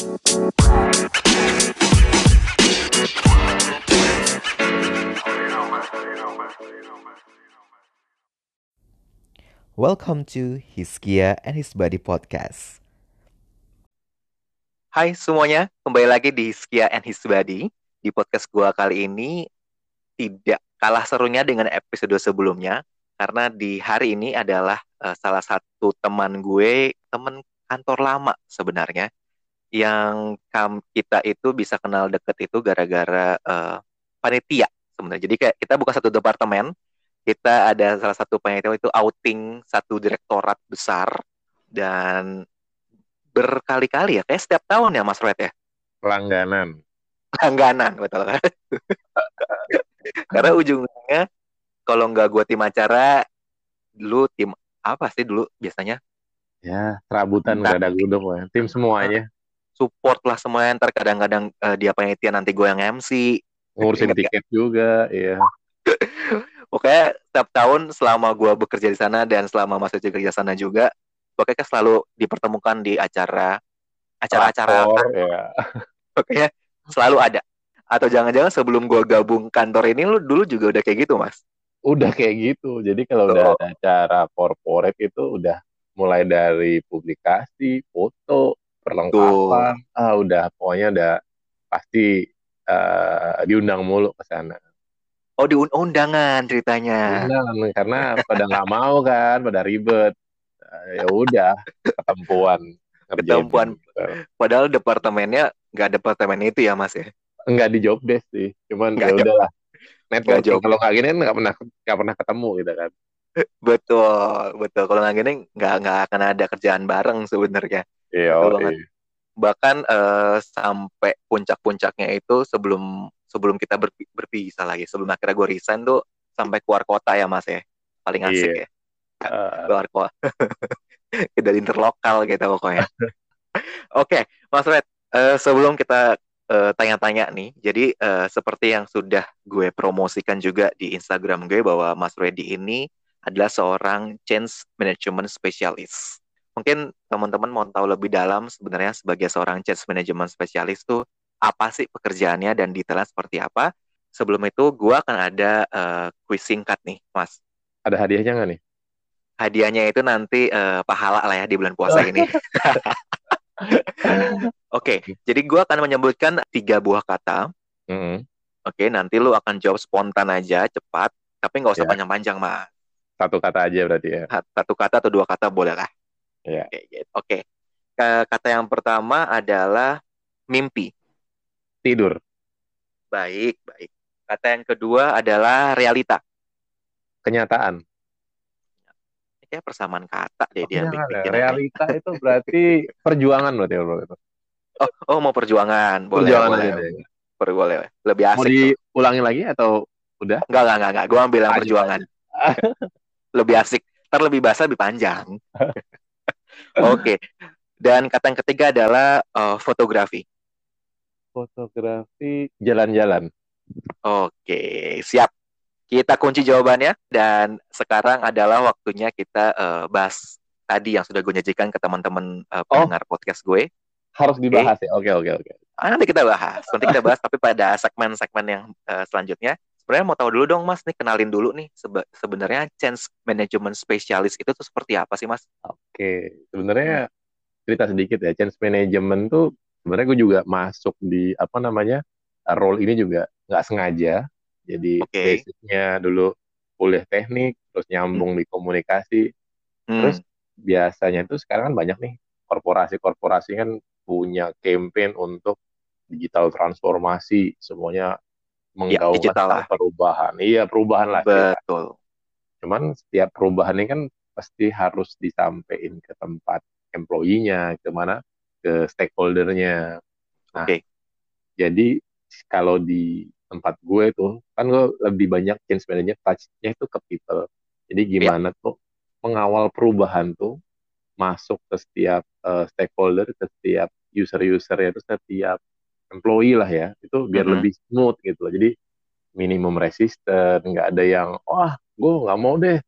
Welcome to Hiskia and His Body Podcast. Hai semuanya, kembali lagi di Hiskia and His Body. Di podcast gua kali ini tidak kalah serunya dengan episode sebelumnya karena di hari ini adalah uh, salah satu teman gue, teman kantor lama sebenarnya yang kam kita itu bisa kenal deket itu gara-gara uh, panitia sebenarnya. Jadi kayak kita bukan satu departemen, kita ada salah satu panitia itu outing satu direktorat besar dan berkali-kali ya, kayak setiap tahun ya Mas Red ya. Langganan. Langganan betul kan. Karena ujungnya kalau nggak gue tim acara, dulu tim apa sih dulu biasanya? Ya, serabutan nggak ada gudung lah. Tim semuanya support lah semuanya ntar kadang-kadang uh, dia panitia nanti gue yang MC ngurusin tiket juga iya. Pokoknya setiap tahun selama gue bekerja di sana dan selama masa kerja di sana juga pokoknya selalu dipertemukan di acara acara-acara ya. pokoknya selalu ada. Atau jangan-jangan sebelum gue gabung kantor ini lu dulu juga udah kayak gitu mas? Udah kayak gitu. Jadi kalau udah ada acara corporate itu udah mulai dari publikasi foto perlengkapan. Ah udah pokoknya udah pasti uh, diundang mulu ke sana. Oh diundangan ceritanya. Undangan karena pada nggak mau kan pada ribet. Uh, ya udah ketempuan ketempuan padahal departemennya nggak departemen itu ya mas ya? Nggak di job desk sih cuman ya udahlah. Networking kalau nggak gini kan nggak pernah nggak pernah ketemu gitu kan. Betul betul. Kalau nggak gini nggak nggak akan ada kerjaan bareng sebenarnya Iya, iya. Bahkan uh, sampai puncak-puncaknya itu sebelum sebelum kita ber, berpisah lagi, sebelum akhirnya gue resign tuh sampai keluar kota ya mas ya, paling asik iya. ya. Uh. Keluar kota, kita interlokal gitu pokoknya. Oke, okay, Mas Red, uh, sebelum kita tanya-tanya uh, nih, jadi uh, seperti yang sudah gue promosikan juga di Instagram gue bahwa Mas Reddy ini adalah seorang change management specialist mungkin teman-teman mau tahu lebih dalam sebenarnya sebagai seorang change management spesialis tuh apa sih pekerjaannya dan detailnya seperti apa. Sebelum itu gue akan ada uh, quiz singkat nih, Mas. Ada hadiahnya nggak nih? Hadiahnya itu nanti uh, pahala lah ya di bulan puasa ini. Oke, okay, jadi gue akan menyebutkan tiga buah kata. Mm -hmm. Oke, okay, nanti lu akan jawab spontan aja, cepat, tapi nggak usah panjang panjang-panjang, Mas. Satu kata aja berarti ya? Satu kata atau dua kata boleh lah. Ya. Oke, gitu. Oke. Kata yang pertama adalah mimpi. Tidur. Baik, baik. Kata yang kedua adalah realita. Kenyataan. Kayak persamaan kata deh dia. Ya, realita itu berarti perjuangan loh ya itu. Oh, oh mau perjuangan. Boleh, perjuangan boleh. Aja, Per, boleh. Lebih asik. Mau diulangi lagi atau udah? Enggak, enggak, enggak. enggak. Gue ambil yang perjuangan. lebih asik. Ntar lebih bahasa lebih panjang. Oke. Okay. Dan kata yang ketiga adalah uh, fotografi. Fotografi jalan-jalan. Oke, okay. siap. Kita kunci jawabannya dan sekarang adalah waktunya kita uh, bahas tadi yang sudah gue nyajikan ke teman-teman uh, pendengar oh, podcast gue. Harus dibahas okay. ya. Oke, okay, oke, okay, oke. Okay. nanti kita bahas. Nanti kita bahas tapi pada segmen-segmen yang uh, selanjutnya sebenarnya mau tahu dulu dong mas nih kenalin dulu nih sebe sebenarnya change management specialist itu tuh seperti apa sih mas? Oke sebenarnya cerita sedikit ya change management tuh sebenarnya gue juga masuk di apa namanya role ini juga nggak sengaja jadi okay. basicnya dulu kuliah teknik terus nyambung hmm. di komunikasi hmm. terus biasanya tuh sekarang kan banyak nih korporasi-korporasi kan punya campaign untuk digital transformasi semuanya menggaungkan ya, perubahan. Iya, perubahan lah. Betul. Ya. Cuman setiap perubahan ini kan pasti harus disampaikan ke tempat employee-nya, ke mana? Ke stakeholder-nya. Nah, Oke. Okay. Jadi kalau di tempat gue tuh, kan gue lebih banyak change manager touch-nya itu ke people. Jadi iya. gimana ya. tuh mengawal perubahan tuh masuk ke setiap uh, stakeholder, ke setiap user-user itu setiap employee lah ya itu biar mm -hmm. lebih smooth gitu loh jadi minimum resisten nggak ada yang wah gue nggak mau deh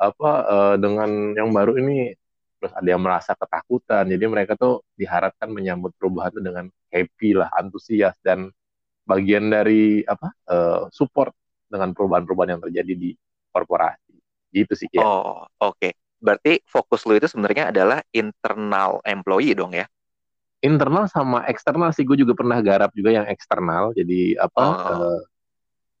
apa uh, dengan yang baru ini terus ada yang merasa ketakutan. Jadi mereka tuh diharapkan menyambut perubahan itu dengan happy lah, antusias dan bagian dari apa uh, support dengan perubahan-perubahan yang terjadi di korporasi. Gitu sih ya. Oh, oke. Okay. Berarti fokus lu itu sebenarnya adalah internal employee dong ya? Internal sama eksternal sih. Gue juga pernah garap juga yang eksternal. Jadi apa oh. uh,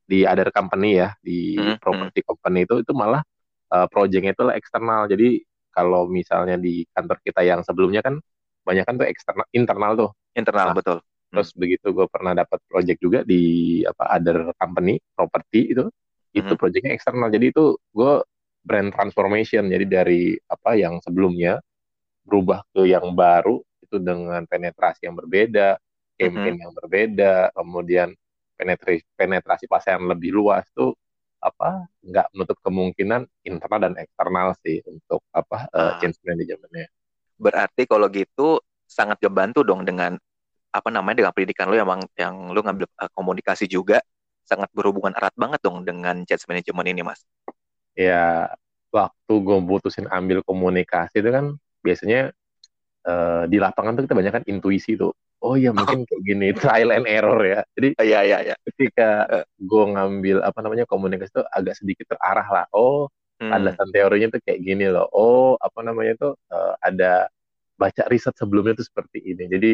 di other company ya, di mm -hmm. property company itu itu malah uh, projectnya itu eksternal. Jadi kalau misalnya di kantor kita yang sebelumnya kan banyak kan tuh eksternal internal tuh internal nah, betul terus hmm. begitu gue pernah dapat project juga di apa other company property itu hmm. itu projectnya eksternal jadi itu gue brand transformation jadi dari apa yang sebelumnya berubah ke yang baru itu dengan penetrasi yang berbeda campaign hmm. yang berbeda kemudian penetrasi penetrasi pasar yang lebih luas tuh apa nggak menutup kemungkinan internal dan eksternal sih untuk apa uh, change manajemennya. Berarti kalau gitu sangat kebantu dong dengan apa namanya dengan pendidikan lo yang yang lo ngambil uh, komunikasi juga sangat berhubungan erat banget dong dengan change management ini mas. Ya waktu gue putusin ambil komunikasi itu kan biasanya uh, di lapangan tuh kita banyak kan intuisi tuh oh iya mungkin kayak gini trial and error ya jadi iya iya iya ketika uh. gue ngambil apa namanya komunikasi itu agak sedikit terarah lah oh hmm. ada teorinya tuh kayak gini loh oh apa namanya tuh uh, ada baca riset sebelumnya tuh seperti ini jadi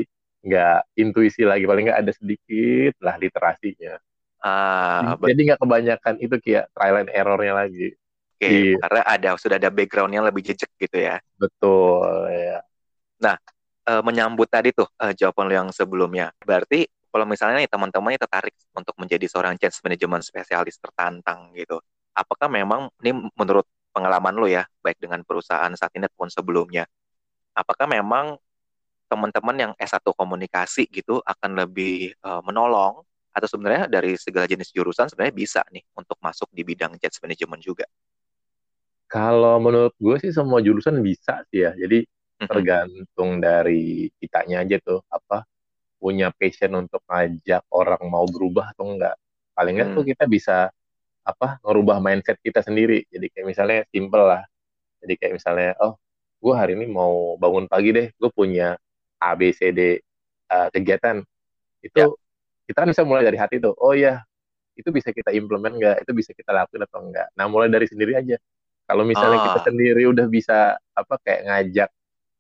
nggak intuisi lagi paling nggak ada sedikit lah literasinya ah, jadi nggak kebanyakan itu kayak trial and errornya lagi Oke, okay, karena ada sudah ada backgroundnya lebih jejak gitu ya. Betul ya. Nah, uh, menyambut tadi tuh uh, jawaban lo yang sebelumnya. Berarti kalau misalnya nih teman-teman tertarik untuk menjadi seorang change management spesialis tertantang gitu, apakah memang ini menurut pengalaman lo ya, baik dengan perusahaan saat ini ataupun sebelumnya, apakah memang teman-teman yang S1 komunikasi gitu akan lebih uh, menolong atau sebenarnya dari segala jenis jurusan sebenarnya bisa nih untuk masuk di bidang change management juga? Kalau menurut gue sih semua jurusan bisa sih ya. Jadi tergantung dari kitanya aja tuh apa punya passion untuk ngajak orang mau berubah atau enggak. Paling enggak hmm. tuh kita bisa apa ngerubah mindset kita sendiri. Jadi kayak misalnya simple lah. Jadi kayak misalnya oh gue hari ini mau bangun pagi deh gue punya A B C D uh, kegiatan. Itu ya. kita kan bisa mulai dari hati tuh oh ya itu bisa kita implement enggak itu bisa kita lakuin atau enggak? Nah mulai dari sendiri aja. Kalau misalnya ah. kita sendiri udah bisa apa kayak ngajak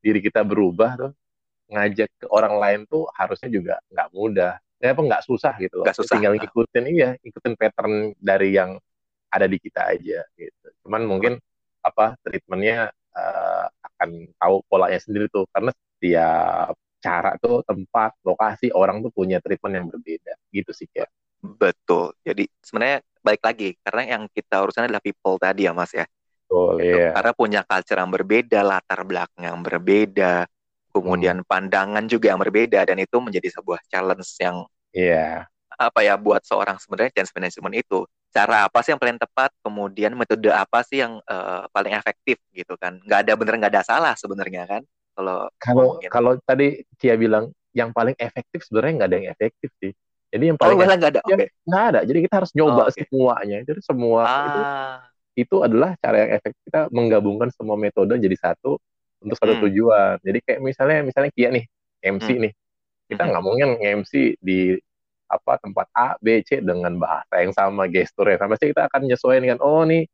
diri kita berubah tuh ngajak ke orang lain tuh harusnya juga nggak mudah. Ya apa nggak susah gitu loh. Susah. tinggal ngikutin iya ikutin pattern dari yang ada di kita aja gitu. Cuman mungkin apa treatmentnya uh, akan tahu polanya sendiri tuh. Karena setiap cara tuh tempat lokasi orang tuh punya treatment yang berbeda. Gitu sih ya betul. Jadi sebenarnya baik lagi karena yang kita urusan adalah people tadi ya mas ya Betul, gitu. iya. Karena punya culture yang berbeda, latar belakang yang berbeda, kemudian hmm. pandangan juga yang berbeda dan itu menjadi sebuah challenge yang iya. apa ya buat seorang sebenarnya change management itu cara apa sih yang paling tepat, kemudian metode apa sih yang uh, paling efektif gitu kan? Nggak ada bener nggak ada salah sebenarnya kan? Kalau kalau kalau tadi Cia bilang yang paling efektif sebenarnya nggak ada yang efektif sih. Jadi yang oh, paling oh, nggak ada, ya, okay. nggak ada. Jadi kita harus nyoba oh, okay. semuanya. Jadi semua ah. itu itu adalah cara yang efektif kita menggabungkan semua metode jadi satu untuk satu hmm. tujuan. Jadi kayak misalnya misalnya Kia nih, MC hmm. nih. Kita hmm. nggak hmm. mungkin MC di apa tempat A, B, C dengan bahasa yang sama, gestur yang sama. Pasti kita akan menyesuaikan kan, oh nih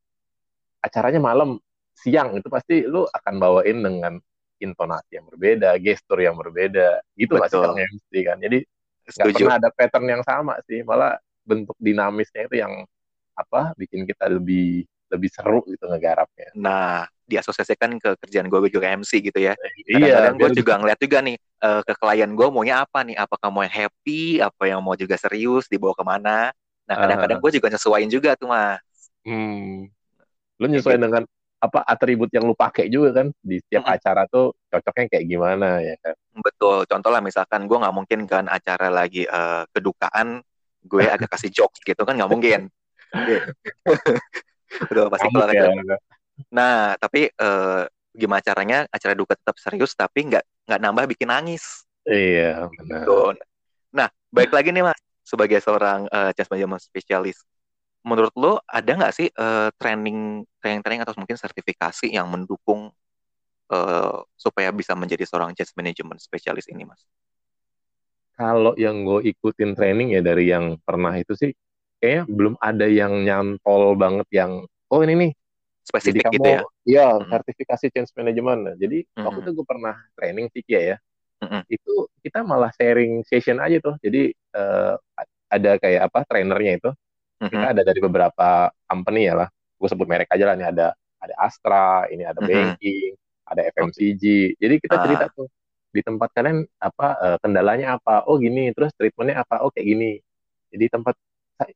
acaranya malam, siang itu pasti lu akan bawain dengan intonasi yang berbeda, gestur yang berbeda. Gitu lah sih MC kan. Jadi nggak pernah ada pattern yang sama sih, malah bentuk dinamisnya itu yang apa bikin kita lebih lebih seru gitu ngegarapnya. Nah, diasosiasikan ke kerjaan gue juga MC gitu ya. Iya, Kadang-kadang gue juga ngeliat juga nih uh, ke klien gue maunya apa nih, apakah mau yang happy, apa yang mau juga serius, dibawa ke mana. Nah, kadang-kadang uh. gue juga nyesuaiin juga tuh mas. Hmm. Lu nyesuaiin gitu. dengan apa atribut yang lu pakai juga kan di setiap hmm. acara tuh cocoknya kayak gimana ya kan? Betul. Contoh lah misalkan gue nggak mungkin kan acara lagi uh, kedukaan gue agak kasih jokes gitu kan nggak mungkin. Udah pasti kalau ya. Nah, tapi uh, gimana caranya acara duka tetap serius tapi nggak nggak nambah bikin nangis. Iya, benar. Gitu. Nah, baik lagi nih Mas, sebagai seorang uh, change management spesialis, menurut lo ada nggak sih uh, training training training atau mungkin sertifikasi yang mendukung uh, supaya bisa menjadi seorang change management spesialis ini, Mas? Kalau yang gue ikutin training ya dari yang pernah itu sih, kayaknya belum ada yang nyantol banget yang, oh ini nih, spesifik jadi gitu ya? Iya, hmm. sertifikasi change management. Jadi hmm. waktu itu gue pernah training sih ya, hmm. itu kita malah sharing session aja tuh. Jadi uh, ada kayak apa trainernya itu, hmm. kita ada dari beberapa company ya lah. Gue sebut merek aja lah, ini ada ada Astra, ini ada hmm. banking, ada FMCG. Jadi kita ah. cerita tuh di tempat kalian apa uh, kendalanya apa oh gini terus treatmentnya apa oh kayak gini jadi tempat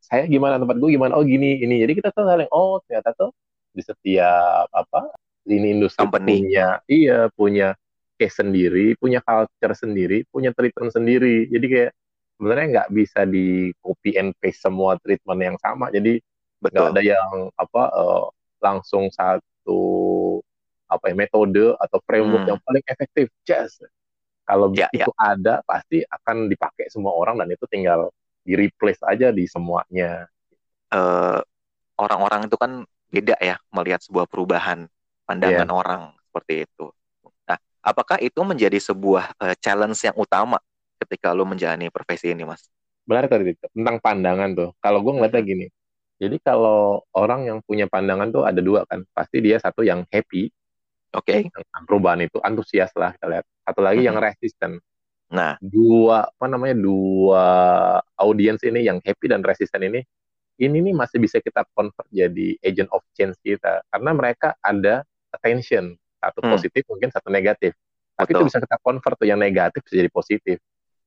saya gimana tempat gue gimana? Oh gini ini jadi kita tuh saling oh ternyata tuh di setiap apa ini industri Company. punya iya punya case sendiri punya culture sendiri punya treatment sendiri. Jadi kayak sebenarnya nggak bisa di copy and paste semua treatment yang sama. Jadi nggak ada yang apa uh, langsung satu apa ya metode atau framework hmm. yang paling efektif. Just. Kalau ya, itu ya. ada, pasti akan dipakai semua orang dan itu tinggal di replace aja di semuanya. eh, orang-orang itu kan beda ya melihat sebuah perubahan pandangan yeah. orang seperti itu. Nah, apakah itu menjadi sebuah uh, challenge yang utama ketika lo menjalani profesi ini, Mas? Benar tadi tentang pandangan tuh. Kalau gue ngeliatnya hmm. gini, jadi kalau orang yang punya pandangan tuh ada dua kan, pasti dia satu yang happy, Oke. Okay. Perubahan itu antusias lah kita lihat. Satu lagi hmm. yang resisten. Nah, dua apa namanya dua audiens ini yang happy dan resisten ini, ini nih masih bisa kita convert jadi agent of change kita karena mereka ada attention satu hmm. positif mungkin satu negatif. Tapi Betul. itu bisa kita convert tuh yang negatif bisa jadi positif.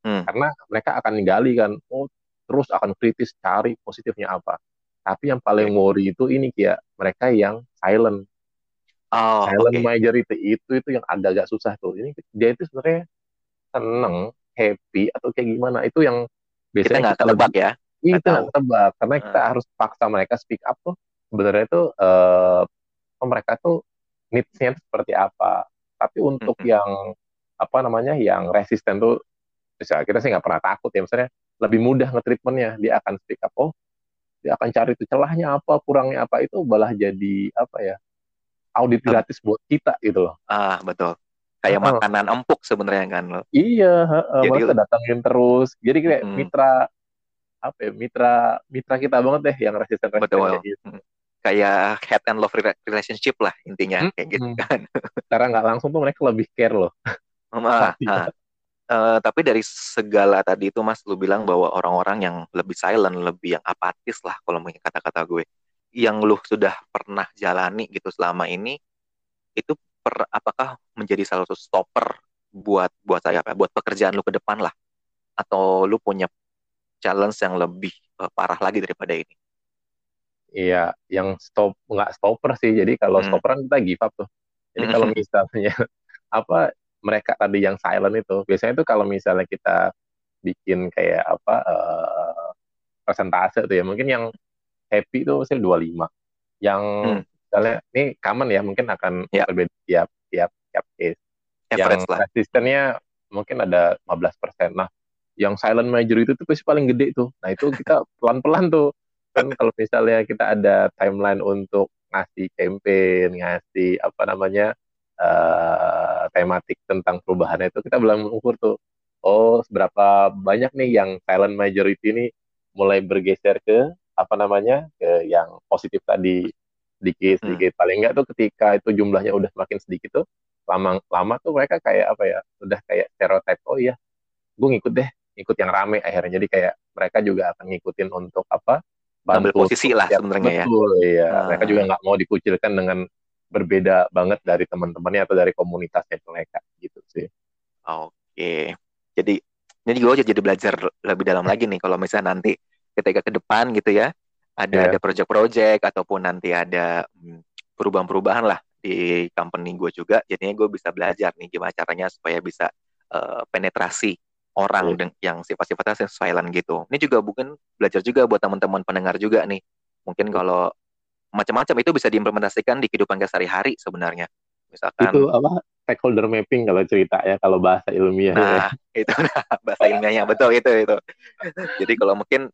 Hmm. Karena mereka akan gali kan, oh terus akan kritis cari positifnya apa. Tapi yang paling worry itu ini kayak mereka yang silent Oh, silent okay. majority itu itu yang agak-agak susah tuh. Ini dia itu sebenarnya seneng, happy atau kayak gimana itu yang biasanya kita nggak tebak ya. Itu nggak tebak karena hmm. kita harus paksa mereka speak up tuh. Sebenarnya itu uh, mereka tuh needs-nya seperti apa. Tapi untuk hmm. yang apa namanya yang resisten tuh bisa kita sih nggak pernah takut ya misalnya lebih mudah nge-treatmentnya dia akan speak up oh dia akan cari itu celahnya apa kurangnya apa itu malah jadi apa ya audit gratis buat kita gitu loh. Ah, betul. Kayak uh, makanan empuk sebenarnya kan lo. Iya, uh, Jadi, mereka datangin terus. Jadi kayak hmm. mitra apa ya? Mitra mitra kita banget deh yang resisten resisten betul. gitu. Kayak head and love relationship lah intinya hmm. kayak gitu kan. Cara nggak langsung tuh mereka lebih care loh. Uh, tapi dari segala tadi itu Mas lu bilang bahwa orang-orang yang lebih silent, lebih yang apatis lah kalau mungkin kata-kata gue yang lu sudah pernah jalani gitu selama ini itu per, apakah menjadi salah satu stopper buat buat saya apa buat pekerjaan lu ke depan lah atau lu punya challenge yang lebih uh, parah lagi daripada ini iya yang stop nggak stopper sih jadi kalau hmm. stopper kita give up tuh jadi kalau misalnya apa mereka tadi yang silent itu biasanya itu kalau misalnya kita bikin kayak apa uh, presentase tuh ya mungkin yang happy itu pasti 25. Yang hmm. misalnya ini common ya mungkin akan ya. berbeda tiap tiap tiap case. Average yang lah. resistennya mungkin ada 15%. Nah, yang silent major itu tuh pasti paling gede tuh. Nah, itu kita pelan-pelan tuh. Kan kalau misalnya kita ada timeline untuk ngasih campaign, ngasih apa namanya uh, tematik tentang perubahan itu kita belum mengukur tuh. Oh, seberapa banyak nih yang silent majority ini mulai bergeser ke apa namanya ke yang positif tadi sedikit sedikit hmm. paling enggak tuh ketika itu jumlahnya udah semakin sedikit tuh lama lama tuh mereka kayak apa ya udah kayak stereotip oh iya gue ngikut deh ikut yang rame akhirnya. Jadi kayak mereka juga akan ngikutin untuk apa bantu posisi lah sebenarnya ya. Betul iya. Hmm. mereka juga nggak mau dikucilkan dengan berbeda banget dari teman-temannya atau dari komunitasnya mereka gitu sih. Oke. Jadi jadi gue jadi belajar lebih dalam lagi nih kalau misalnya nanti ketika ke depan gitu ya ada yeah. ada project-project ataupun nanti ada hmm, perubahan-perubahan lah di company gue juga jadinya gue bisa belajar nih gimana caranya supaya bisa uh, penetrasi orang yeah. yang sifat-sifatnya silent gitu ini juga mungkin belajar juga buat teman-teman pendengar juga nih mungkin kalau macam-macam itu bisa diimplementasikan di kehidupan sehari-hari sebenarnya misalkan itu apa stakeholder mapping kalau cerita ya kalau bahasa ilmiah nah ya. itu nah, bahasa ilmiahnya betul itu itu jadi kalau mungkin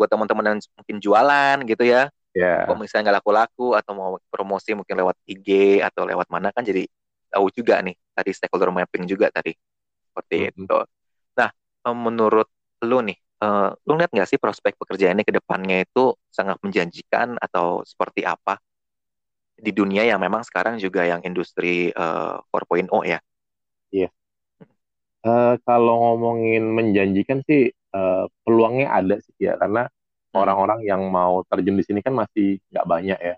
buat teman-teman yang mungkin jualan gitu ya. Yeah. Kalau misalnya nggak laku-laku atau mau promosi mungkin lewat IG atau lewat mana kan jadi tahu juga nih tadi stakeholder mapping juga tadi seperti mm -hmm. itu. Nah, menurut lu nih, uh, lu lihat nggak sih prospek pekerjaannya ke depannya itu sangat menjanjikan atau seperti apa di dunia yang memang sekarang juga yang industri uh, 4.0 ya? Iya. Uh, kalau ngomongin menjanjikan sih uh, peluangnya ada sih ya karena. Orang-orang yang mau terjun di sini kan masih nggak banyak ya.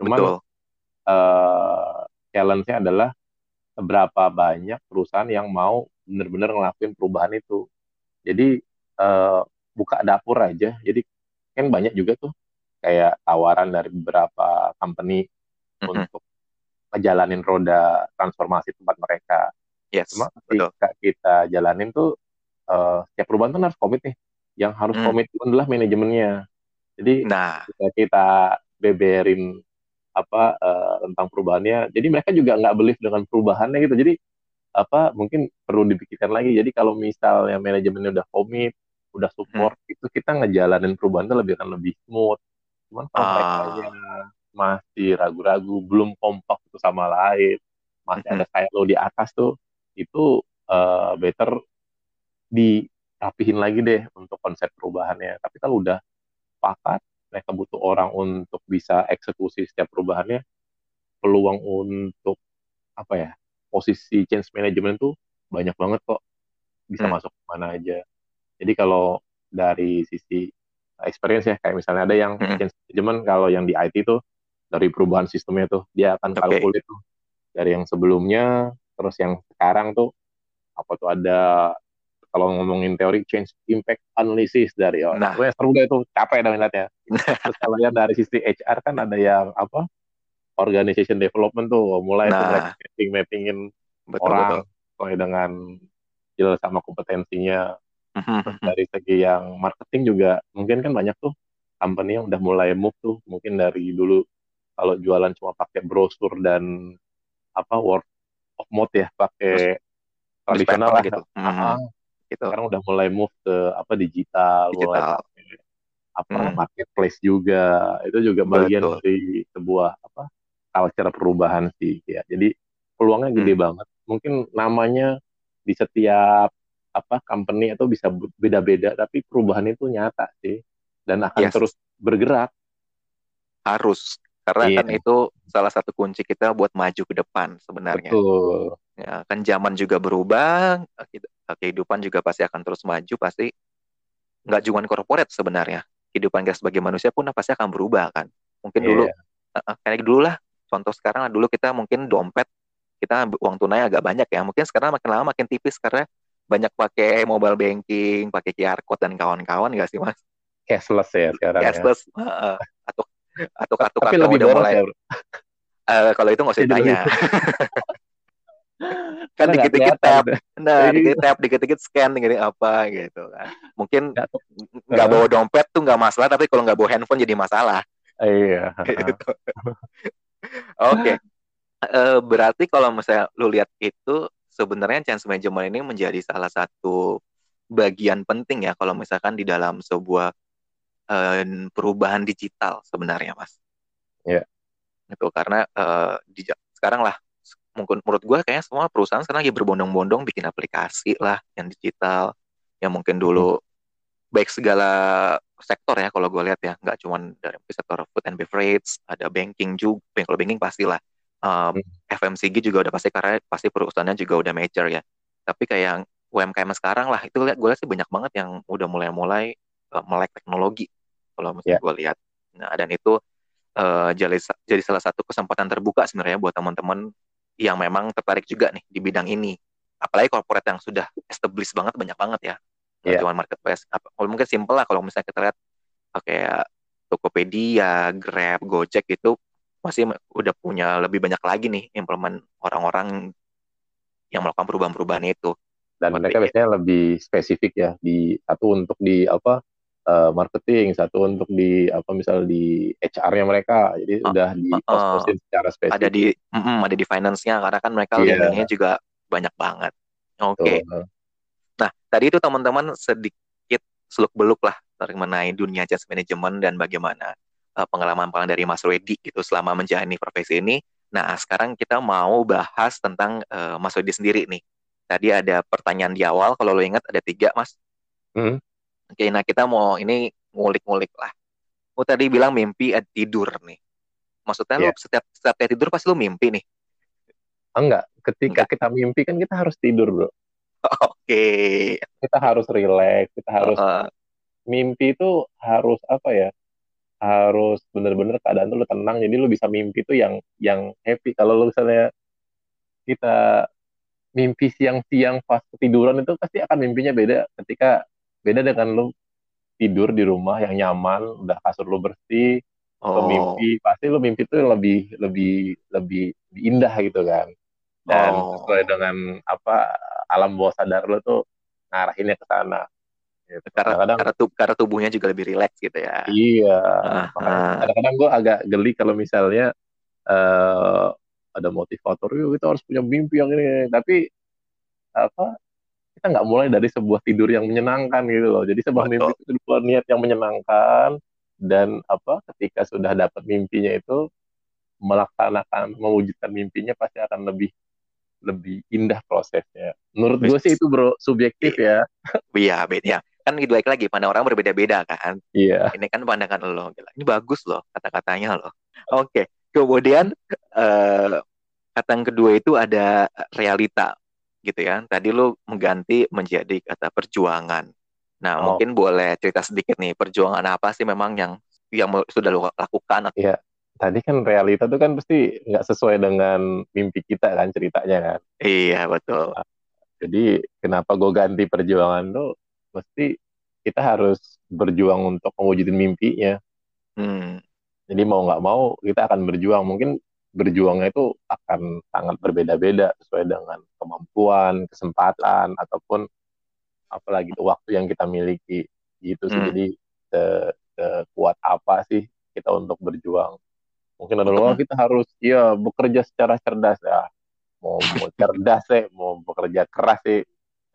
Cuman Betul. Uh, challenge-nya adalah seberapa banyak perusahaan yang mau benar-benar ngelakuin perubahan itu. Jadi uh, buka dapur aja. Jadi kan banyak juga tuh kayak tawaran dari beberapa company mm-hmm. untuk ngejalanin roda transformasi tempat mereka. Yes, Cuma ketika kita jalanin tuh uh, setiap perubahan tuh harus komit nih. Yang harus mm. komit itu adalah manajemennya. Jadi nah. kita, kita beberin apa uh, tentang perubahannya. Jadi mereka juga nggak believe dengan perubahannya gitu. Jadi apa mungkin perlu dipikirkan lagi. Jadi kalau misalnya manajemennya udah komit, udah support, hmm. itu kita ngejalanin perubahan itu lebih akan lebih smooth. Cuman kalau ah. mereka masih ragu-ragu, belum kompak itu sama lain, masih hmm. ada kayak lo di atas tuh, itu uh, better dirapihin lagi deh untuk konsep perubahannya. Tapi kalau udah sepakat, mereka butuh orang untuk bisa eksekusi setiap perubahannya, peluang untuk apa ya posisi change management itu banyak banget kok bisa hmm. masuk mana aja. Jadi kalau dari sisi experience ya kayak misalnya ada yang hmm. change management kalau yang di IT tuh dari perubahan sistemnya tuh dia akan okay. kalkulit tuh dari yang sebelumnya terus yang sekarang tuh apa tuh ada kalau ngomongin teori change impact analysis dari oh, nah. seru deh itu capek dah minatnya terus kalau yang dari sisi HR kan ada yang apa organization development tuh mulai nah. mapping mappingin betul, orang sesuai dengan skill sama kompetensinya mhm, terus mhm. dari segi yang marketing juga mungkin kan banyak tuh company yang udah mulai move tuh mungkin dari dulu kalau jualan cuma pakai brosur dan apa word of mouth ya pakai tradisional lah gitu. Uh -huh gitu. Sekarang udah mulai move ke apa digital, digital. mulai apa hmm. marketplace juga. Itu juga bagian Betul. dari sebuah apa culture perubahan sih ya. Jadi peluangnya gede hmm. banget. Mungkin namanya di setiap apa company atau bisa beda-beda tapi perubahan itu nyata sih dan akan yes. terus bergerak. Harus karena iya. kan itu salah satu kunci kita buat maju ke depan sebenarnya. Betul. Ya, kan zaman juga berubah, kehidupan juga pasti akan terus maju, pasti nggak cuma korporat sebenarnya. Kehidupan kita sebagai manusia pun pasti akan berubah kan. Mungkin yeah. dulu uh, kayak dulu lah, contoh sekarang dulu kita mungkin dompet kita uang tunai agak banyak ya. Mungkin sekarang makin lama makin tipis karena banyak pakai mobile banking, pakai QR code dan kawan-kawan nggak sih mas? Cashless ya sekarang. Ya. Cashless ya. uh, atau atau kartu kartu udah mulai. Ya, uh, kalau itu nggak usah ditanya. kan dikit-dikit tap, nah iya. dikit tap, dikit-dikit scan, dikit apa gitu kan. Mungkin nggak bawa dompet tuh nggak masalah, tapi kalau nggak bawa handphone jadi masalah. Iya. Gitu. Oke. Okay. Uh, berarti kalau misalnya lu lihat itu sebenarnya change management ini menjadi salah satu bagian penting ya kalau misalkan di dalam sebuah uh, perubahan digital sebenarnya mas. Iya. Yeah. Itu karena uh, di, sekarang lah mungkin menurut gue kayaknya semua perusahaan sekarang lagi berbondong-bondong bikin aplikasi lah yang digital yang mungkin dulu hmm. baik segala sektor ya kalau gue lihat ya nggak cuma dari sektor food and beverage ada banking juga kalau banking pastilah um, hmm. FMCG juga udah pasti karena pasti perusahaannya juga udah major ya tapi kayak UMKM sekarang lah itu lihat gue lihat sih banyak banget yang udah mulai-mulai uh, melek teknologi kalau misalnya yeah. gue lihat nah dan itu uh, jadi jadi salah satu kesempatan terbuka sebenarnya buat teman-teman yang memang tertarik juga nih di bidang ini. Apalagi corporate yang sudah established banget banyak banget ya. Yeah. Cuma marketplace. Apa, mungkin simple lah kalau misalnya kita lihat kayak Tokopedia, Grab, Gojek itu masih udah punya lebih banyak lagi nih implement orang-orang yang melakukan perubahan-perubahan itu. Dan mereka biasanya lebih spesifik ya di satu untuk di apa uh, marketing, satu untuk di apa misal di HR-nya mereka. Jadi uh, udah di uh, secara spesifik. Ada di mm, ada di finance-nya karena kan mereka yeah. linknya juga banyak banget. Oke. Okay. Nah, tadi itu teman-teman sedikit seluk-beluk lah mengenai dunia change management dan bagaimana uh, pengalaman pengalaman dari Mas Wedi gitu selama menjalani profesi ini. Nah, sekarang kita mau bahas tentang uh, Mas Wedi sendiri nih. Tadi ada pertanyaan di awal, kalau lo ingat ada tiga, Mas. Hmm. Oke, nah kita mau ini ngulik-ngulik lah. Lo tadi bilang mimpi tidur nih. Maksudnya yeah. lo iya. setiap setiap tidur pasti lo mimpi nih? Enggak, ketika Enggak. kita mimpi kan kita harus tidur, bro. Oke. Okay. Kita harus relax, kita harus uh. mimpi itu harus apa ya? harus bener-bener keadaan tuh lu tenang jadi lu bisa mimpi tuh yang yang happy kalau lu misalnya kita mimpi siang-siang pas ketiduran itu pasti akan mimpinya beda ketika beda dengan lu tidur di rumah yang nyaman udah kasur lu bersih oh. mimpi pasti lu mimpi tuh lebih lebih lebih, lebih indah gitu kan dan oh. sesuai dengan apa alam bawah sadar lu tuh ngarahinnya ke sana Gitu. Karena, kadang, karena, tub, karena tubuhnya juga lebih rileks gitu ya. Iya. Uh, Kadang-kadang gue agak geli kalau misalnya uh, ada motivator, yuk kita harus punya mimpi yang ini. Tapi apa kita nggak mulai dari sebuah tidur yang menyenangkan gitu loh. Jadi sebuah Betul. mimpi itu sebuah niat yang menyenangkan dan apa ketika sudah dapat mimpinya itu melaksanakan mewujudkan mimpinya pasti akan lebih lebih indah prosesnya. Menurut gue sih itu bro subjektif iya. ya. Iya, beda kan itu baik lagi pandang orang berbeda-beda kan iya ini kan pandangan lo gila. ini bagus loh kata-katanya lo oke okay. kemudian uh, kata yang kedua itu ada realita gitu ya tadi lo mengganti menjadi kata perjuangan nah oh. mungkin boleh cerita sedikit nih perjuangan apa sih memang yang yang sudah lo lakukan iya tadi kan realita tuh kan pasti nggak sesuai dengan mimpi kita kan ceritanya kan iya betul nah, jadi kenapa gue ganti perjuangan tuh mesti kita harus berjuang untuk mewujudin mimpinya. Hmm. Jadi mau nggak mau kita akan berjuang. Mungkin berjuangnya itu akan sangat berbeda-beda sesuai dengan kemampuan, kesempatan ataupun apalagi waktu yang kita miliki gitu sih. Hmm. Jadi se, se kuat apa sih kita untuk berjuang? Mungkin ada hmm. kita harus ya bekerja secara cerdas ya. Mau, mau cerdas sih, mau bekerja keras sih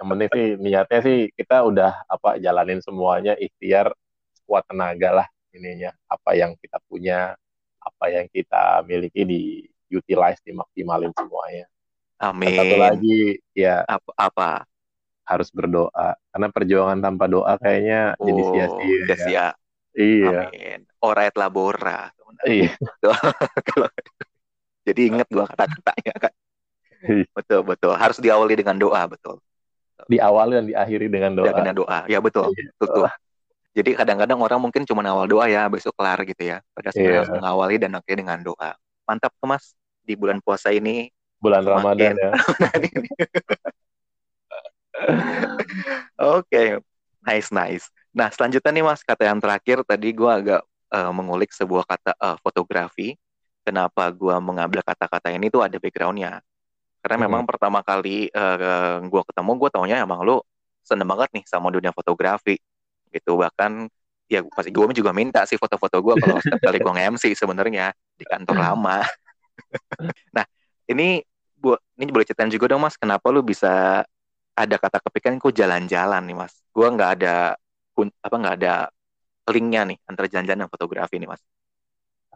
yang penting sih niatnya sih kita udah apa jalanin semuanya ikhtiar sekuat tenaga lah ininya apa yang kita punya apa yang kita miliki di utilize dimaksimalin semuanya. Amin. Dan satu lagi ya apa, apa? harus berdoa. Karena perjuangan tanpa doa kayaknya oh, jadi sia-sia sia-sia ya. iya. Amin. Orat labora. Iya. Jadi inget gua kata-katanya kan? Iya. betul betul. Harus diawali dengan doa betul. Diawali dan diakhiri dengan doa. Dengan doa, ya betul, iya. betul. Jadi kadang-kadang orang mungkin cuma awal doa ya, besok kelar gitu ya. Pada sebenarnya yeah. mengawali dan akhirnya dengan doa. Mantap Mas di bulan puasa ini. Bulan Ramadan ya. Oke, okay. nice nice. Nah selanjutnya nih Mas kata yang terakhir tadi gue agak uh, mengulik sebuah kata uh, fotografi. Kenapa gue mengambil kata-kata ini tuh ada backgroundnya. Karena hmm. memang pertama kali uh, eh, gue ketemu, gue taunya emang lu seneng banget nih sama dunia fotografi. Gitu, bahkan ya pasti gue juga minta sih foto-foto gue kalau setiap kali gue nge-MC sebenarnya di kantor lama. nah, ini bu ini boleh ceritain juga dong mas, kenapa lu bisa ada kata kepikiran kok jalan-jalan nih mas? Gue nggak ada apa nggak ada linknya nih antara jalan-jalan dan fotografi nih mas.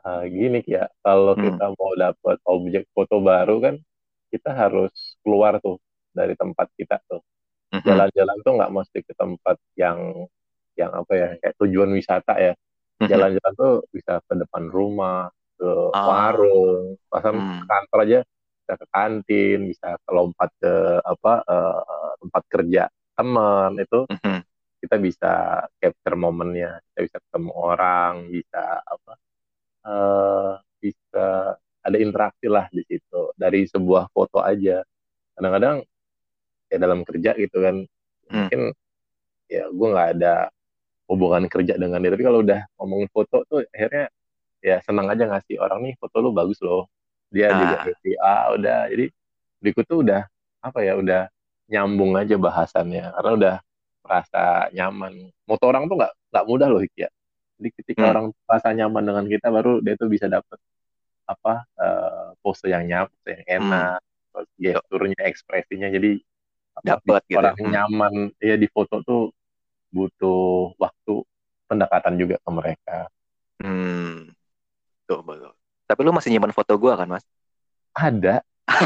Uh, gini ya, kalau hmm. kita mau dapat objek foto baru kan kita harus keluar tuh dari tempat kita tuh mm-hmm. jalan-jalan tuh nggak mesti ke tempat yang yang apa ya kayak tujuan wisata ya mm-hmm. jalan-jalan tuh bisa ke depan rumah ke ah. warung bahkan mm. kantor aja bisa ke kantin bisa ke lompat ke apa uh, tempat kerja teman itu mm-hmm. kita bisa capture momennya kita bisa ketemu orang bisa apa uh, bisa ada interaksi lah di situ dari sebuah foto aja kadang-kadang ya dalam kerja gitu kan hmm. mungkin ya gue nggak ada hubungan kerja dengan dia tapi kalau udah ngomongin foto tuh akhirnya ya senang aja ngasih orang nih foto lu bagus loh dia nah. juga happy ah udah jadi berikut tuh udah apa ya udah nyambung aja bahasannya karena udah merasa nyaman moto orang tuh nggak nggak mudah loh ya jadi ketika hmm. orang merasa nyaman dengan kita baru dia tuh bisa dapet apa uh, pose yang nyap, yang enak, hmm. gesturnya, ekspresinya jadi dapat gitu. Orang hmm. nyaman ya di foto tuh butuh waktu pendekatan juga ke mereka. Hmm. Tuh, betul. Tapi lu masih nyimpan foto gua kan, Mas? ada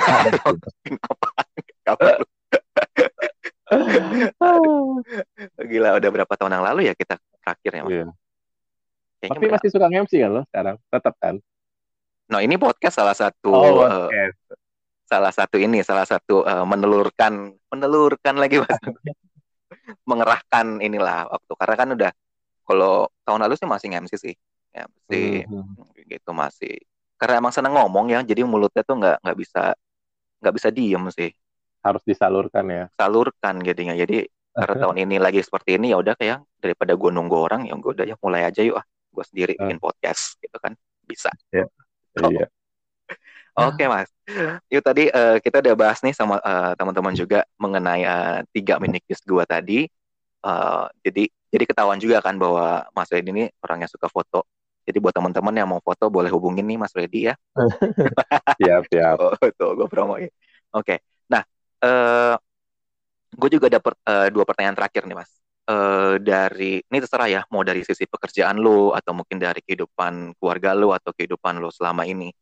Gila udah berapa tahun yang lalu ya kita terakhir ya mas? Iya. Tapi masih suka MC kan lo sekarang? Tetap kan? Nah ini podcast salah satu oh, uh, salah satu ini salah satu uh, menelurkan menelurkan lagi mas mengerahkan inilah waktu. Karena kan udah kalau tahun lalu sih masih MC sih. Ya masih mm-hmm. gitu masih. Karena emang seneng ngomong ya jadi mulutnya tuh nggak nggak bisa nggak bisa diem sih. Harus disalurkan ya. Salurkan jadinya. Jadi karena tahun ini lagi seperti ini ya udah kayak daripada gue nunggu orang ya gue udah ya mulai aja yuk ah. Gue sendiri bikin podcast gitu kan. Bisa. Yeah. oh. iya Oke mas, yuk tadi uh, kita udah bahas nih sama uh, teman-teman juga mengenai uh, tiga minikis gue tadi. Uh, jadi jadi ketahuan juga kan bahwa Mas Reddy ini orangnya suka foto. Jadi buat teman-teman yang mau foto boleh hubungin nih Mas Reddy ya. siap siap. Oh, tuh gue promoin. Oke, okay. nah uh, gue juga dapat uh, dua pertanyaan terakhir nih Mas. Uh, dari ini terserah ya mau dari sisi pekerjaan lo atau mungkin dari kehidupan keluarga lo atau kehidupan lo selama ini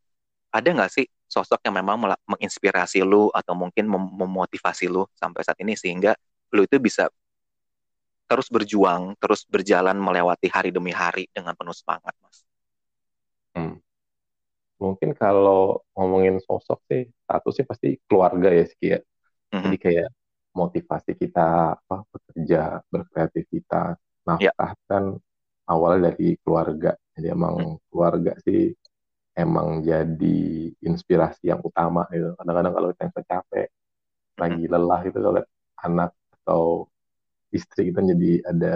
ada nggak sih sosok yang memang menginspirasi lu atau mungkin mem memotivasi lu sampai saat ini sehingga lu itu bisa terus berjuang, terus berjalan melewati hari demi hari dengan penuh semangat, Mas? Hmm. Mungkin kalau ngomongin sosok sih, satu sih pasti keluarga ya, sih ya. Mm-hmm. Jadi kayak motivasi kita apa bekerja, berkreativitas, nafkah yeah. kan awalnya dari keluarga. Jadi emang hmm. keluarga sih emang jadi inspirasi yang utama gitu. Kadang-kadang kalau kita yang capek, lagi lelah gitu kalau anak atau istri kita jadi ada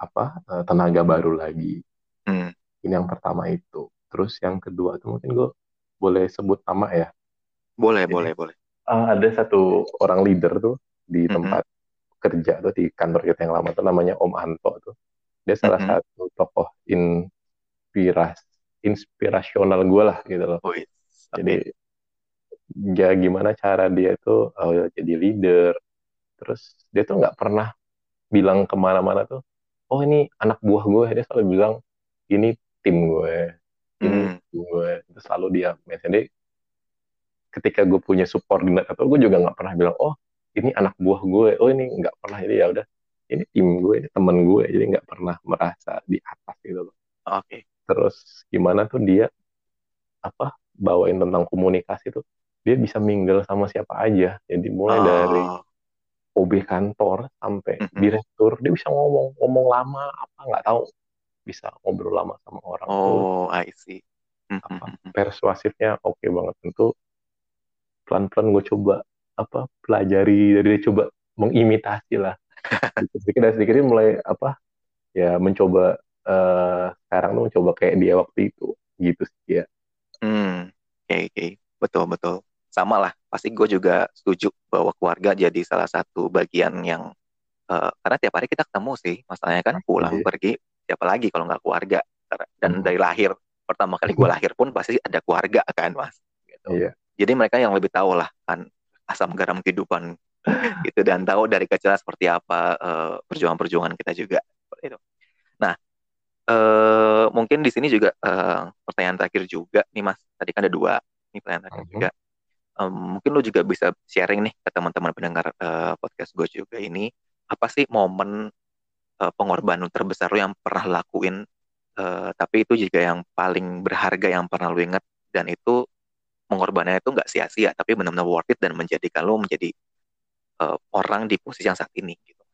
apa eh, tenaga baru lagi. Hmm. Ini yang pertama itu. Terus yang kedua tuh mungkin gue boleh sebut nama ya. Boleh, jadi, boleh, boleh. Uh, ada satu orang leader tuh di tempat mm -hmm. kerja tuh di kantor kita yang lama tuh namanya Om Anto tuh. Dia salah mm -hmm. satu tokoh inspirasi inspirasional gue lah gitu loh. Oh, iya. Jadi ya gimana cara dia itu oh, jadi leader. Terus dia tuh nggak pernah bilang ke mana-mana tuh, oh ini anak buah gue. Dia selalu bilang ini tim gue, ini hmm. gue. Itu selalu dia mention. ketika gue punya subordinat atau gue juga nggak pernah bilang, oh ini anak buah gue, oh ini nggak pernah jadi ya udah ini tim gue, ini teman gue, jadi nggak pernah merasa di atas gitu loh. Oke. Okay terus gimana tuh dia apa bawain tentang komunikasi tuh dia bisa mingle sama siapa aja jadi mulai oh. dari OB kantor sampai mm -hmm. direktur dia bisa ngomong ngomong lama apa nggak tahu bisa ngobrol lama sama orang oh tuh. I see mm -hmm. apa persuasifnya oke okay banget tentu pelan-pelan gue coba apa pelajari dari dia coba mengimitasi lah sedikit sedikit mulai apa ya mencoba uh, sekarang tuh coba kayak dia waktu itu gitu sih ya. Hmm, oke okay, okay. betul betul. Sama lah, pasti gue juga setuju bahwa keluarga jadi salah satu bagian yang uh, karena tiap hari kita ketemu sih, masalahnya kan pulang iya. pergi siapa lagi kalau nggak keluarga dan hmm. dari lahir pertama kali gue lahir pun pasti ada keluarga kan mas. Gitu. Iya. Jadi mereka yang lebih tahu lah kan asam garam kehidupan gitu dan tahu dari kecil seperti apa uh, perjuangan-perjuangan kita juga seperti itu. Uh, mungkin di sini juga uh, pertanyaan terakhir juga nih mas. Tadi kan ada dua ini pertanyaan terakhir uh -huh. juga. Um, mungkin lo juga bisa sharing nih ke teman-teman pendengar uh, podcast gue juga ini apa sih momen uh, pengorbanan terbesar lo yang pernah lakuin? Uh, tapi itu juga yang paling berharga yang pernah lo ingat dan itu pengorbanannya itu nggak sia-sia tapi benar-benar worth it dan menjadikan lo menjadi uh, orang di posisi yang saat ini gitu.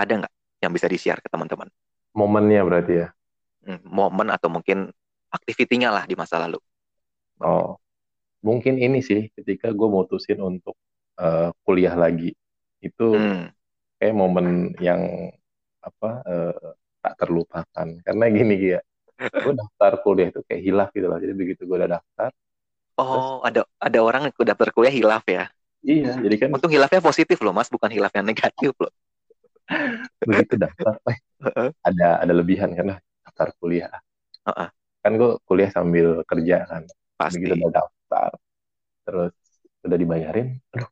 Ada nggak yang bisa di-share ke teman-teman? Momennya berarti ya momen atau mungkin aktivitinya lah di masa lalu. Oh, mungkin ini sih ketika gue mutusin untuk uh, kuliah lagi itu hmm. kayak momen yang apa uh, tak terlupakan. Karena gini ya gue daftar kuliah itu kayak hilaf gitu loh. Jadi begitu gue udah daftar oh terus, ada ada orang yang daftar kuliah hilaf ya? Iya jadi kan untung hilafnya positif loh mas bukan hilaf yang negatif loh. Begitu daftar eh, ada ada lebihan karena daftar kuliah. Uh-uh. Kan gue kuliah sambil kerja kan. Pasti. Begitu udah daftar, terus udah dibayarin, aduh,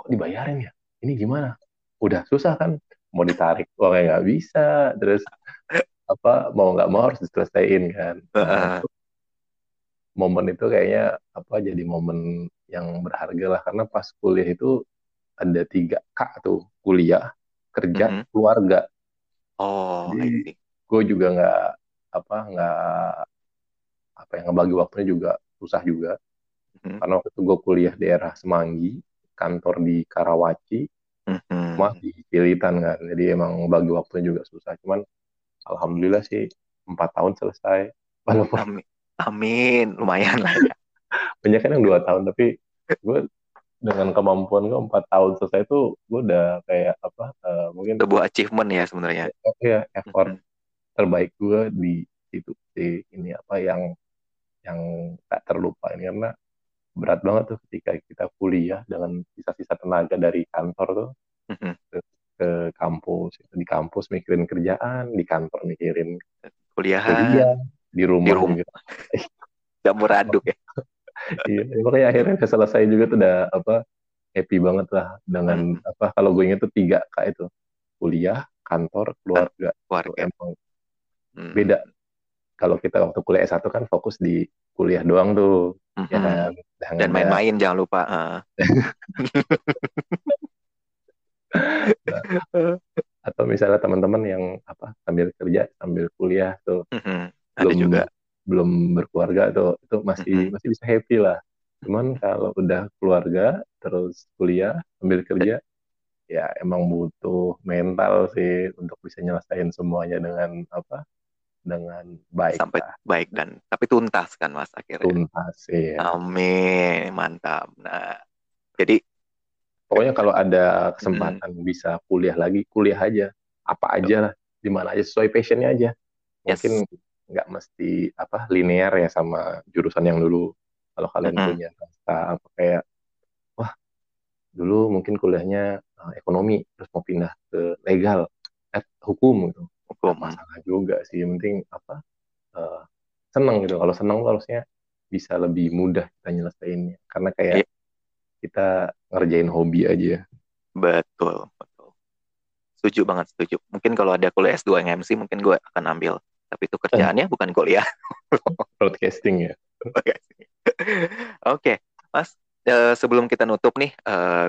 kok dibayarin ya? Ini gimana? Udah susah kan? Mau ditarik uangnya nggak bisa, terus apa mau nggak mau harus diselesaikan kan. Uh-uh. momen itu kayaknya apa jadi momen yang berharga lah karena pas kuliah itu ada tiga K tuh kuliah kerja mm -hmm. keluarga oh jadi gue juga nggak apa nggak apa yang ngebagi waktunya juga susah juga. Mm-hmm. karena waktu itu gue kuliah di daerah Semanggi kantor di Karawaci. Mm-hmm. mah di Pilitan kan. Jadi emang bagi waktunya juga susah. Cuman alhamdulillah sih empat tahun selesai. Walaupun amin, amin. lumayan lah ya. Banyak kan yang dua tahun tapi gue dengan kemampuan gue empat tahun selesai itu gue udah kayak apa uh, mungkin sebuah achievement ya sebenarnya. Ya effort. Mm-hmm. Terbaik gue di itu di ini apa yang yang tak terlupa ini karena berat banget tuh ketika kita kuliah dengan sisa-sisa tenaga dari kantor tuh mm-hmm. ke, ke kampus di kampus mikirin kerjaan di kantor mikirin kuliah kuliah di rumah, di rumah. Gitu. campur aduk ya iya makanya akhirnya selesai juga tuh udah apa happy banget lah dengan hmm. apa kalau gue inget tuh tiga kak itu kuliah kantor keluarga keluarga emang hmm. beda kalau kita waktu kuliah S1 kan fokus di kuliah doang tuh mm-hmm. ya kan dan main-main jangan lupa uh. atau misalnya teman-teman yang apa sambil kerja sambil kuliah tuh mm-hmm. belum Ada juga belum berkeluarga tuh itu masih mm-hmm. masih bisa happy lah cuman kalau udah keluarga terus kuliah sambil kerja ya emang butuh mental sih untuk bisa nyelesain semuanya dengan apa dengan baik sampai lah. baik dan tapi tuntas kan mas akhirnya. Tuntas ya amin mantap. Nah jadi pokoknya kalau ada kesempatan hmm. bisa kuliah lagi kuliah aja. Apa aja lah di mana aja sesuai passionnya aja. Mungkin nggak mesti apa linear ya sama jurusan yang dulu. Kalau kalian hmm. punya rasa apa kayak wah dulu mungkin kuliahnya uh, ekonomi terus mau pindah ke legal eh, hukum gitu hukum masalah juga sih yang penting apa uh, senang gitu. Kalau senang harusnya bisa lebih mudah kita nyelesainnya. Karena kayak yeah. kita ngerjain hobi aja. Betul betul. Setuju banget setuju. Mungkin kalau ada kuliah S2 yang MC mungkin gue akan ambil. Tapi itu kerjaannya eh. bukan kuliah. Broadcasting ya. Oke okay. mas uh, sebelum kita nutup nih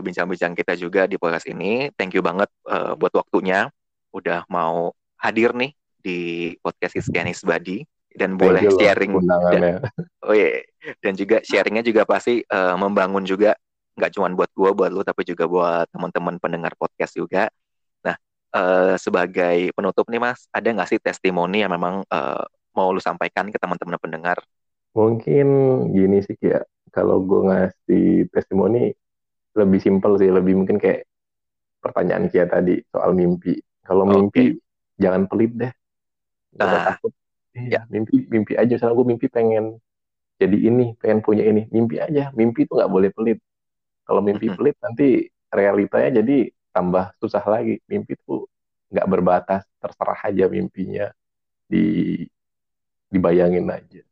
bincang-bincang uh, kita juga di podcast ini thank you banget uh, buat waktunya. Udah mau hadir nih di podcast Iskianis Badi dan boleh sharing dan, oh iya dan juga sharingnya juga pasti uh, membangun juga nggak cuma buat gue buat lu tapi juga buat teman-teman pendengar podcast juga. Nah uh, sebagai penutup nih mas ada nggak sih testimoni yang memang uh, mau lu sampaikan ke teman-teman pendengar? Mungkin gini sih ya. Kalau gue ngasih testimoni lebih simpel sih. Lebih mungkin kayak pertanyaan Kia tadi soal mimpi. Kalau mimpi okay jangan pelit deh. Nah, takut iya, ya. mimpi mimpi aja. Misalnya gue mimpi pengen jadi ini pengen punya ini. Mimpi aja. Mimpi itu nggak boleh pelit. Kalau mimpi pelit nanti realitanya jadi tambah susah lagi. Mimpi itu nggak berbatas. Terserah aja mimpinya. Di dibayangin aja.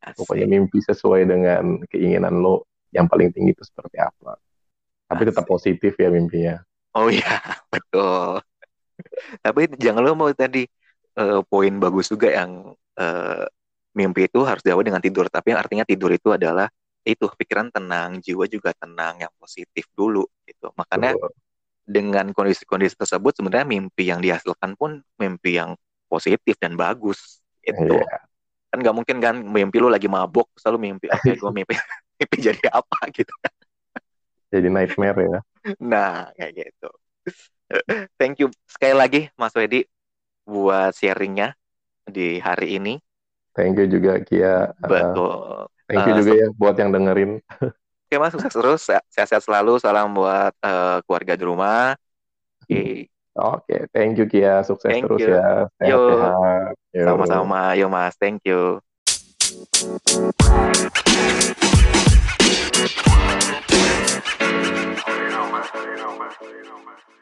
Asik. pokoknya mimpi sesuai dengan keinginan lo. Yang paling tinggi itu seperti apa. Tapi Asik. tetap positif ya mimpinya. Oh iya betul tapi jangan lupa mau tadi uh, poin bagus juga yang uh, mimpi itu harus diawali dengan tidur. Tapi yang artinya tidur itu adalah itu pikiran tenang jiwa juga tenang yang positif dulu gitu. Makanya oh. dengan kondisi-kondisi tersebut sebenarnya mimpi yang dihasilkan pun mimpi yang positif dan bagus itu yeah. kan nggak mungkin kan mimpi lu lagi mabok selalu mimpi oke okay, gue mimpi mimpi jadi apa? Gitu. Jadi nightmare ya. Nah kayak gitu Thank you sekali lagi Mas Wedi buat sharingnya di hari ini. Thank you juga Kia. Betul. Uh, thank you uh, juga ya buat yang dengerin. Oke okay, Mas, sukses terus, sehat-sehat selalu. Salam buat uh, keluarga di rumah. Oke. Okay. Oke, okay, thank you Kia, sukses thank terus you. ya. Yo. Yo. Sama-sama, yo Mas, thank you. Thank you. know, man. You know, man.